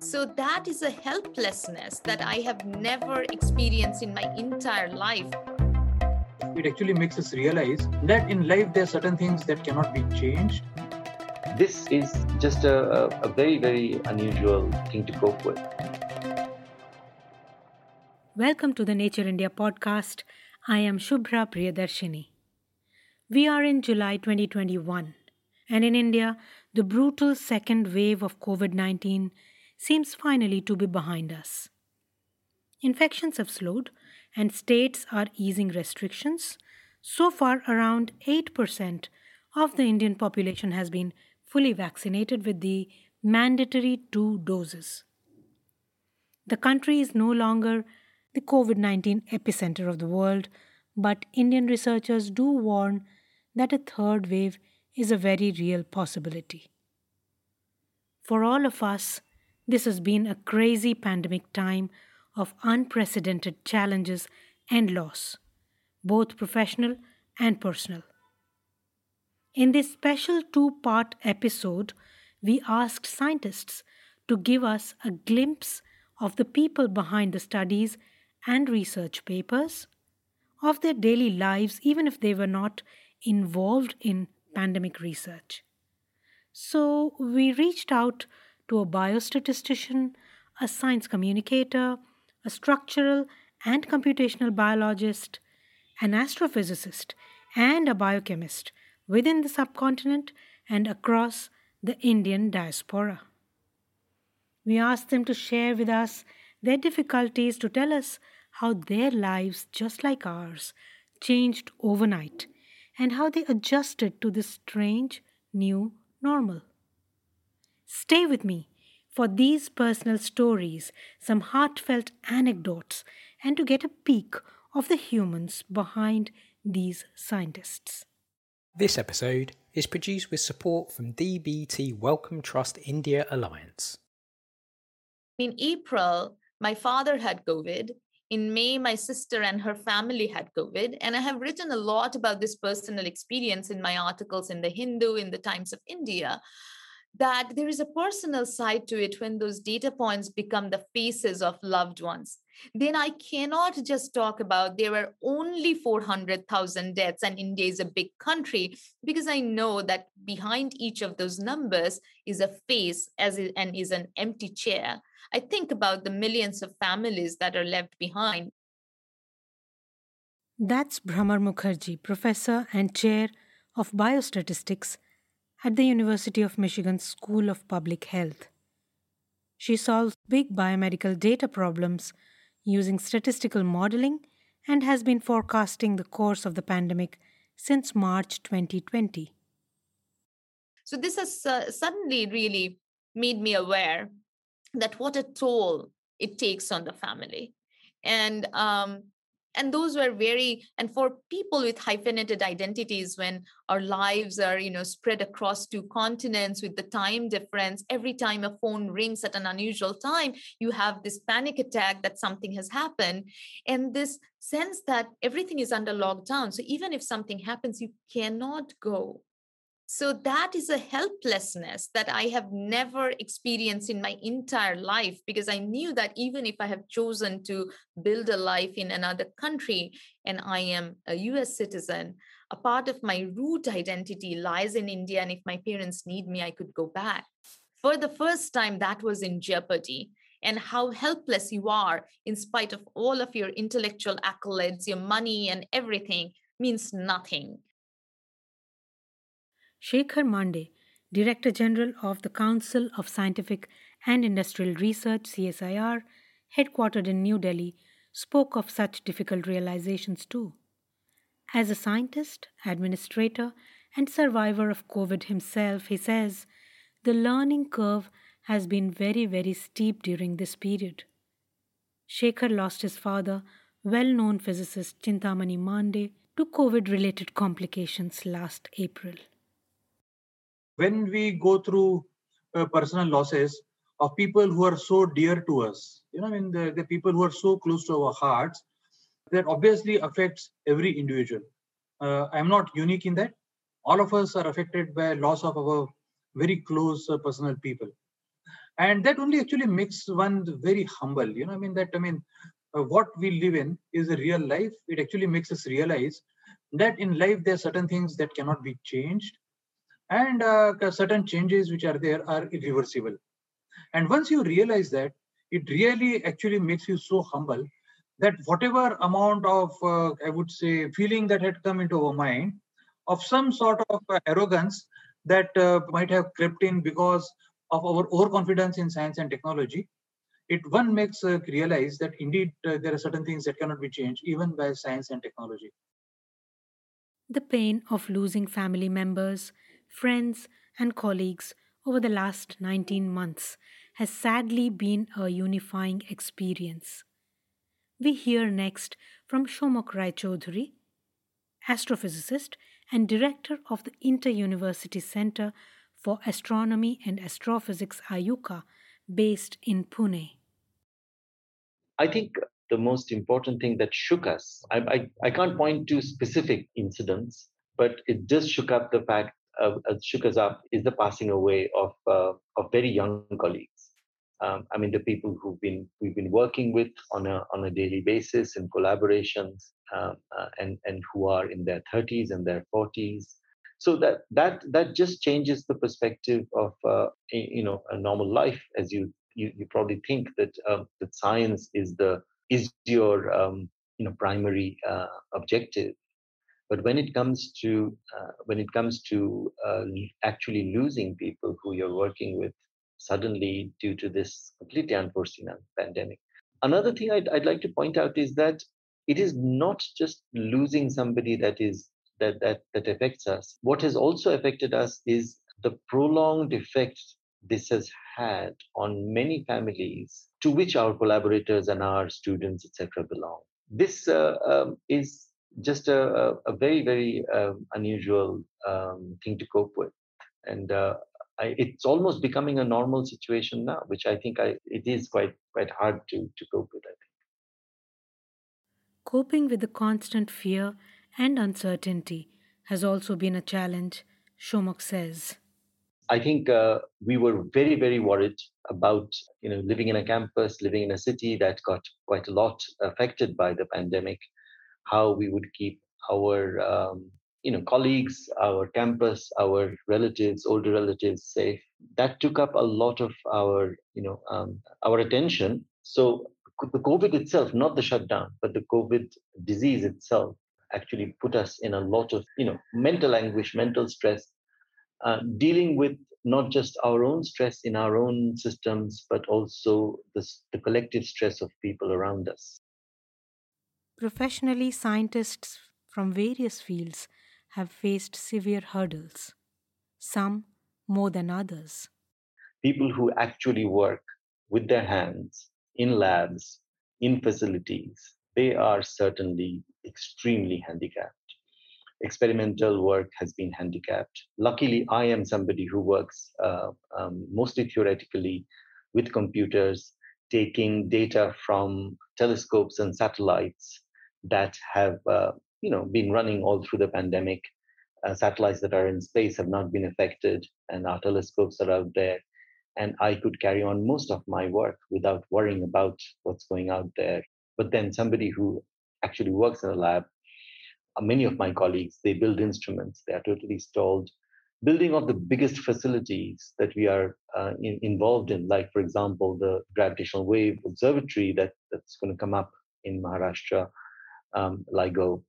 So that is a helplessness that I have never experienced in my entire life. It actually makes us realize that in life there are certain things that cannot be changed. This is just a, a very, very unusual thing to cope with. Welcome to the Nature India podcast. I am Shubhra Priyadarshini. We are in July 2021, and in India, the brutal second wave of COVID 19 seems finally to be behind us. Infections have slowed, and states are easing restrictions. So far, around 8% of the Indian population has been fully vaccinated with the mandatory two doses. The country is no longer the COVID 19 epicenter of the world, but Indian researchers do warn that a third wave is a very real possibility. For all of us, this has been a crazy pandemic time of unprecedented challenges and loss, both professional and personal. In this special two part episode, we asked scientists to give us a glimpse of the people behind the studies and research papers, of their daily lives, even if they were not involved in pandemic research. So we reached out to a biostatistician, a science communicator, a structural and computational biologist, an astrophysicist, and a biochemist within the subcontinent and across the Indian diaspora. We asked them to share with us their difficulties to tell us how their lives, just like ours, changed overnight and how they adjusted to this strange new normal. Stay with me for these personal stories, some heartfelt anecdotes, and to get a peek of the humans behind these scientists. This episode is produced with support from DBT Wellcome Trust India Alliance. In April, my father had COVID. In May, my sister and her family had COVID. And I have written a lot about this personal experience in my articles in The Hindu, in the Times of India that there is a personal side to it when those data points become the faces of loved ones. Then I cannot just talk about there were only 400,000 deaths and India is a big country because I know that behind each of those numbers is a face as it, and is an empty chair. I think about the millions of families that are left behind. That's Bhramar Mukherjee, professor and chair of biostatistics at the University of Michigan School of Public Health. She solves big biomedical data problems using statistical modeling and has been forecasting the course of the pandemic since March 2020. So, this has uh, suddenly really made me aware that what a toll it takes on the family. And um, and those were very and for people with hyphenated identities when our lives are you know spread across two continents with the time difference every time a phone rings at an unusual time you have this panic attack that something has happened and this sense that everything is under lockdown. So even if something happens you cannot go so that is a helplessness that I have never experienced in my entire life because I knew that even if I have chosen to build a life in another country and I am a US citizen, a part of my root identity lies in India. And if my parents need me, I could go back. For the first time, that was in jeopardy and how helpless you are in spite of all of your intellectual accolades, your money, and everything means nothing Shekhar Mande, Director General of the Council of Scientific and Industrial Research CSIR, headquartered in New Delhi, spoke of such difficult realizations too. As a scientist, administrator, and survivor of COVID himself, he says, the learning curve has been very, very steep during this period. Shekhar lost his father, well known physicist Chintamani Mande, to COVID related complications last April when we go through uh, personal losses of people who are so dear to us, you know, I mean, the, the people who are so close to our hearts, that obviously affects every individual. Uh, I'm not unique in that. All of us are affected by loss of our very close uh, personal people. and that only actually makes one very humble you know i mean that i mean uh, what we live in is a real life it actually makes us realize that in life there are certain things that cannot be changed and uh, certain changes which are there are irreversible. And once you realize that it really actually makes you so humble that whatever amount of uh, i would say feeling that had come into our mind of some sort of uh, arrogance that uh, might have crept in because of our overconfidence in science and technology it one makes uh, realize that indeed uh, there are certain things that cannot be changed even by science and technology. The pain of losing family members friends and colleagues over the last 19 months has sadly been a unifying experience we hear next from Somak Raychaudhury, astrophysicist and director of the Inter-University Center for Astronomy and Astrophysics IUCAA, based in Pune. I think the most important thing that shook us, I, I, I can't point to specific incidents, but it just shook up the fact, shook us up, is the passing away of, uh, of very young colleagues. Um, I mean, the people who've been we've been working with on a on a daily basis in collaborations, um, uh, and and who are in their 30s and their 40s. So that that that just changes the perspective of uh, you know a normal life, as you you, you probably think that um, that science is the is your um, you know primary uh, objective but when it comes to uh, when it comes to uh, actually losing people who you're working with suddenly due to this completely unforeseen pandemic. Another thing I'd, I'd like to point out is that it is not just losing somebody that is that, that that affects us. What has also affected us is the prolonged effect this has had on many families to which our collaborators and our students, etc., belong. This uh, um, is just a, a, very, very um, unusual um, thing to cope with. And uh, I, it's almost becoming a normal situation now, which I think I, it is quite quite hard to to cope with. I think. Coping with the constant fear and uncertainty has also been a challenge, Somak says. I think uh, we were very, very worried about you know living in a campus, living in a city that got quite a lot affected by the pandemic. How we would keep our um, you know colleagues our campus our relatives older relatives safe. That took up a lot of our you know um, our attention. So the covid itself not the shutdown but the covid disease itself actually put us in a lot of you know mental anguish mental stress uh, dealing with not just our own stress in our own systems but also the, the collective stress of people around us professionally scientists from various fields have faced severe hurdles, some more than others. People who actually work with their hands in labs, in facilities, they are certainly extremely handicapped. Experimental work has been handicapped. Luckily, I am somebody who works uh, um, mostly theoretically with computers, taking data from telescopes and satellites that have uh, you know been running all through the pandemic. Uh, satellites that are in space have not been affected, and our telescopes are out there. And I could carry on most of my work without worrying about what's going out there. But then somebody who actually works in a lab, uh, many of my colleagues, they build instruments. They are totally stalled. Building of the biggest facilities that we are uh, in, involved in, like for example, the gravitational wave observatory that, that's going to come up in Maharashtra, um, LIGO,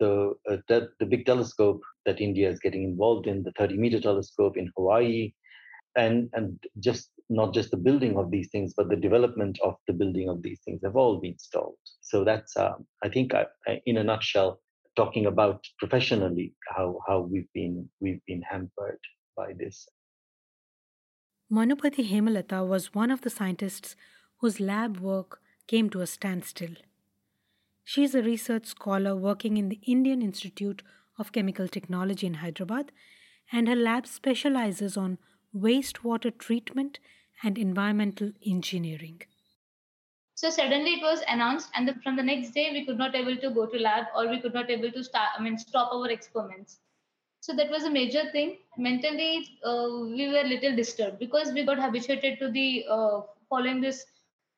the, uh, the, the big telescope that India is getting involved in, the 30 meter telescope in Hawaii, and and just not just the building of these things, but the development of the building of these things have all been stalled. So that's uh, I think I, I, in a nutshell talking about professionally how how we've been we've been hampered by this. Manupati Hemalata was one of the scientists whose lab work came to a standstill. She is a research scholar working in the Indian Institute of Chemical Technology in Hyderabad, and her lab specializes on wastewater treatment and environmental engineering. So suddenly it was announced, and the, from the next day we could not able to go to lab or we could not able to start. I mean, stop our experiments. So that was a major thing. Mentally, uh, we were little disturbed because we got habituated to the uh, following this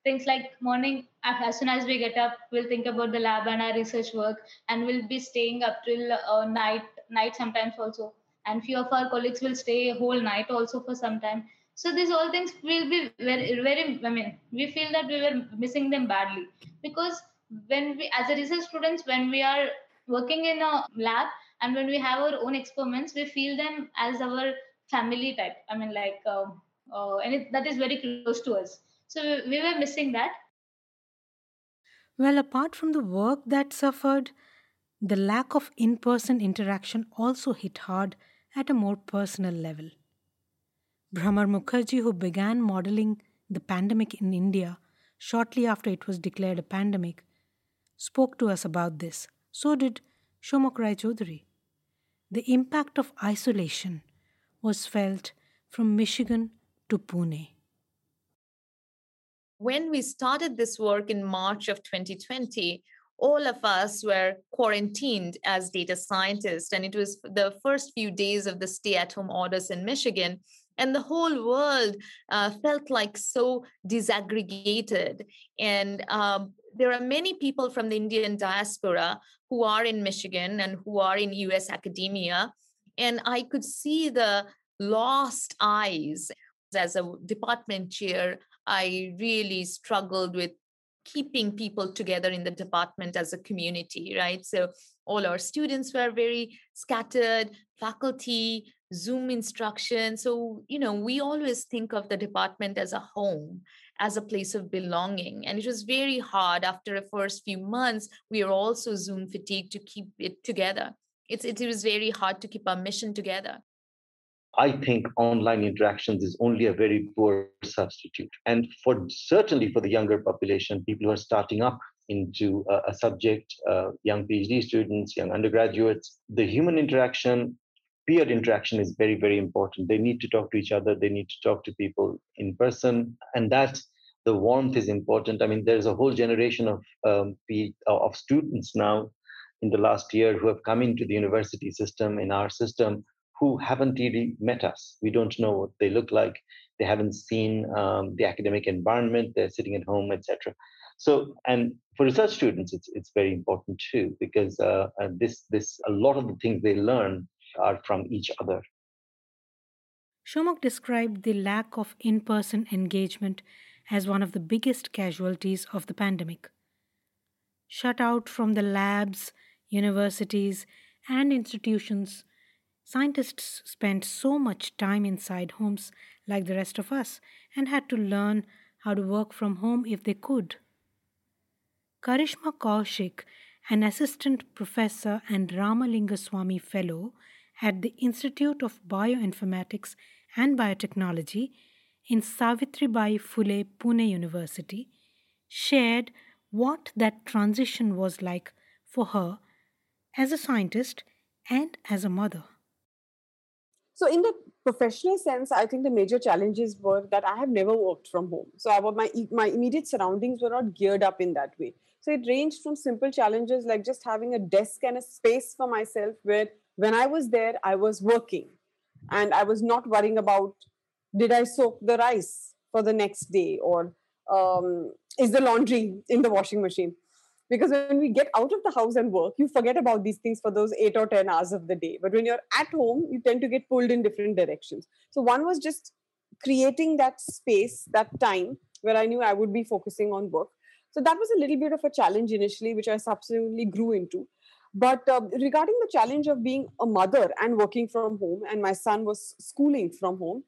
things like morning as soon as we get up we'll think about the lab and our research work and we'll be staying up till uh, night night sometimes also. And few of our colleagues will stay a whole night also for some time. So these all things will be very very i mean we feel that we were missing them badly. Because when we as a research students when we are working in a lab and when we have our own experiments we feel them as our family type. I mean like uh, uh, and it, that is very close to us so we were missing that. Well, apart from the work that suffered, the lack of in person interaction also hit hard at a more personal level. Bhramar Mukherjee, who began modeling the pandemic in India shortly after it was declared a pandemic, spoke to us about this. So did Somak Raychaudhury. The impact of isolation was felt from Michigan to Pune when we started this work in March of 2020, all of us were quarantined as data scientists. And it was the first few days of the stay at home orders in Michigan. And the whole world uh, felt like so disaggregated. And um, there are many people from the Indian diaspora who are in Michigan and who are in US academia. And I could see the lost eyes as a department chair I really struggled with keeping people together in the department as a community, right? So all our students were very scattered, faculty, Zoom instruction. So, you know, we always think of the department as a home, as a place of belonging. And it was very hard after the first few months. We are also Zoom fatigued to keep it together. It's, it was very hard to keep our mission together. I think online interactions is only a very poor substitute. And for certainly for the younger population, people who are starting up into a, a subject, uh, young PhD students, young undergraduates, the human interaction, peer interaction is very, very important. They need to talk to each other. They need to talk to people in person, and that the warmth is important. I mean, there's a whole generation of um, of students now in the last year who have come into the university system in our system who haven't really met us. We don't know what they look like. They haven't seen um, the academic environment. They're sitting at home, etc. So, and for research students, it's it's very important too because uh, this this a lot of the things they learn are from each other. Somak described the lack of in-person engagement as one of the biggest casualties of the pandemic. Shut out from the labs, universities, and institutions Scientists spent so much time inside homes like the rest of us and had to learn how to work from home if they could. Karishma Kaushik, an assistant professor and Ramalingaswamy Fellow at the Institute of Bioinformatics and Biotechnology in Savitribai Phule Pune University, shared what that transition was like for her as a scientist and as a mother. So in the professional sense, I think the major challenges were that I have never worked from home. So I, my my immediate surroundings were not geared up in that way. So it ranged from simple challenges like just having a desk and a space for myself where when I was there, I was working and I was not worrying about did I soak the rice for the next day or um, is the laundry in the washing machine because when we get out of the house and work you forget about these things for those 8 or 10 hours of the day. But when you're at home you tend to get pulled in different directions. So one was just creating that space that time where i knew i would be focusing on work. So that was a little bit of a challenge initially which i subsequently grew into. But uh, regarding the challenge of being a mother and working from home and my son was schooling from home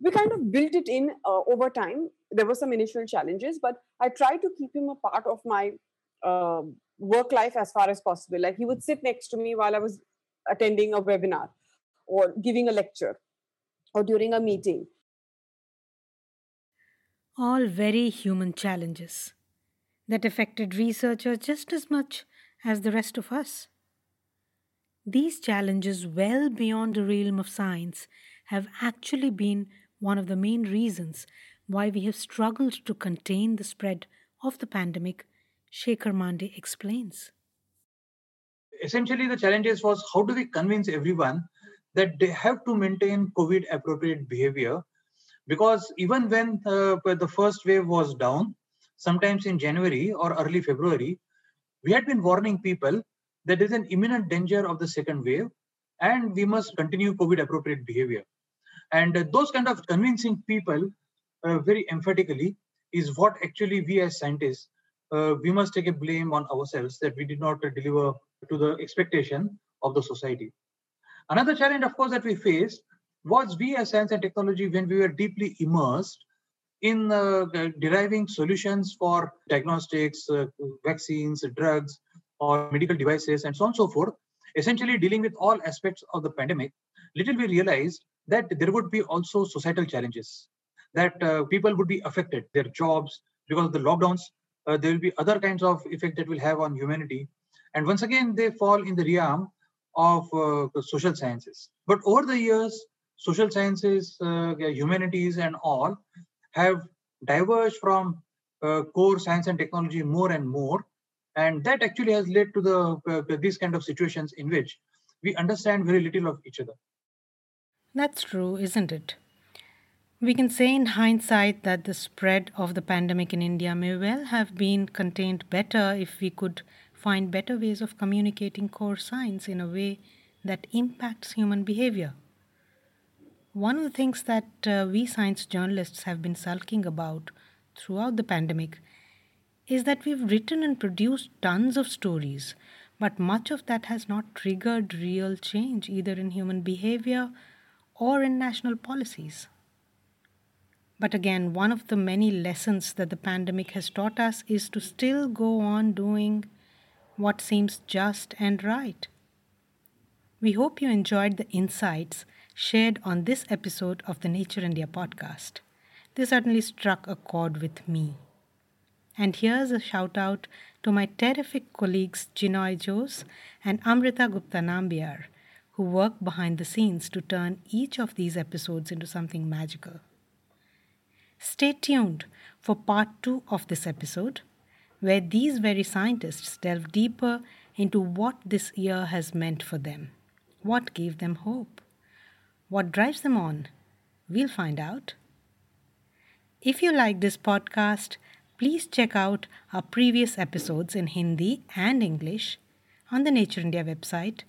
we kind of built it in uh, over time. There were some initial challenges but i tried to keep him a part of my uh, work life as far as possible. Like he would sit next to me while I was attending a webinar or giving a lecture or during a meeting. All very human challenges that affected researchers just as much as the rest of us. These challenges, well beyond the realm of science, have actually been one of the main reasons why we have struggled to contain the spread of the pandemic Shekhar Mande explains. Essentially, the challenges was how do we convince everyone that they have to maintain COVID appropriate behavior because even when uh, the first wave was down, sometimes in January or early February, we had been warning people that there's an imminent danger of the second wave and we must continue COVID appropriate behavior. And uh, those kind of convincing people uh, very emphatically is what actually we as scientists, uh, we must take a blame on ourselves that we did not deliver to the expectation of the society. Another challenge, of course, that we faced was we as science and technology when we were deeply immersed in uh, deriving solutions for diagnostics, uh, vaccines, drugs, or medical devices, and so on and so forth, essentially dealing with all aspects of the pandemic, little we realized that there would be also societal challenges, that uh, people would be affected, their jobs, because of the lockdowns, uh, there will be other kinds of effect that will have on humanity. And once again, they fall in the realm of uh, social sciences. But over the years, social sciences, uh, humanities, and all have diverged from uh, core science and technology more and more and that actually has led to the uh, these kind of situations in which we understand very little of each other that's true isn't it we can say in hindsight that the spread of the pandemic in India may well have been contained better if we could find better ways of communicating core science in a way that impacts human behavior. One of the things that uh, we science journalists have been sulking about throughout the pandemic is that we've written and produced tons of stories, but much of that has not triggered real change either in human behavior or in national policies. But again, one of the many lessons that the pandemic has taught us is to still go on doing what seems just and right. We hope you enjoyed the insights shared on this episode of the Nature India podcast. They certainly struck a chord with me. And here's a shout out to my terrific colleagues Jinoy Jose and Amrita Gupta Nambiar, who work behind the scenes to turn each of these episodes into something magical. Stay tuned for part two of this episode, where these very scientists delve deeper into what this year has meant for them, what gave them hope, what drives them on. We'll find out. If you like this podcast, please check out our previous episodes in Hindi and English on the Nature India website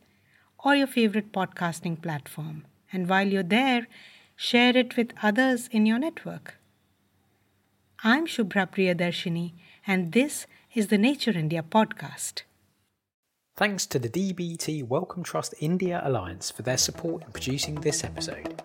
or your favorite podcasting platform. And while you're there, share it with others in your network. I'm Shubhra Priyadarshini, and this is the Nature India podcast. Thanks to the DBT Wellcome Trust India Alliance for their support in producing this episode.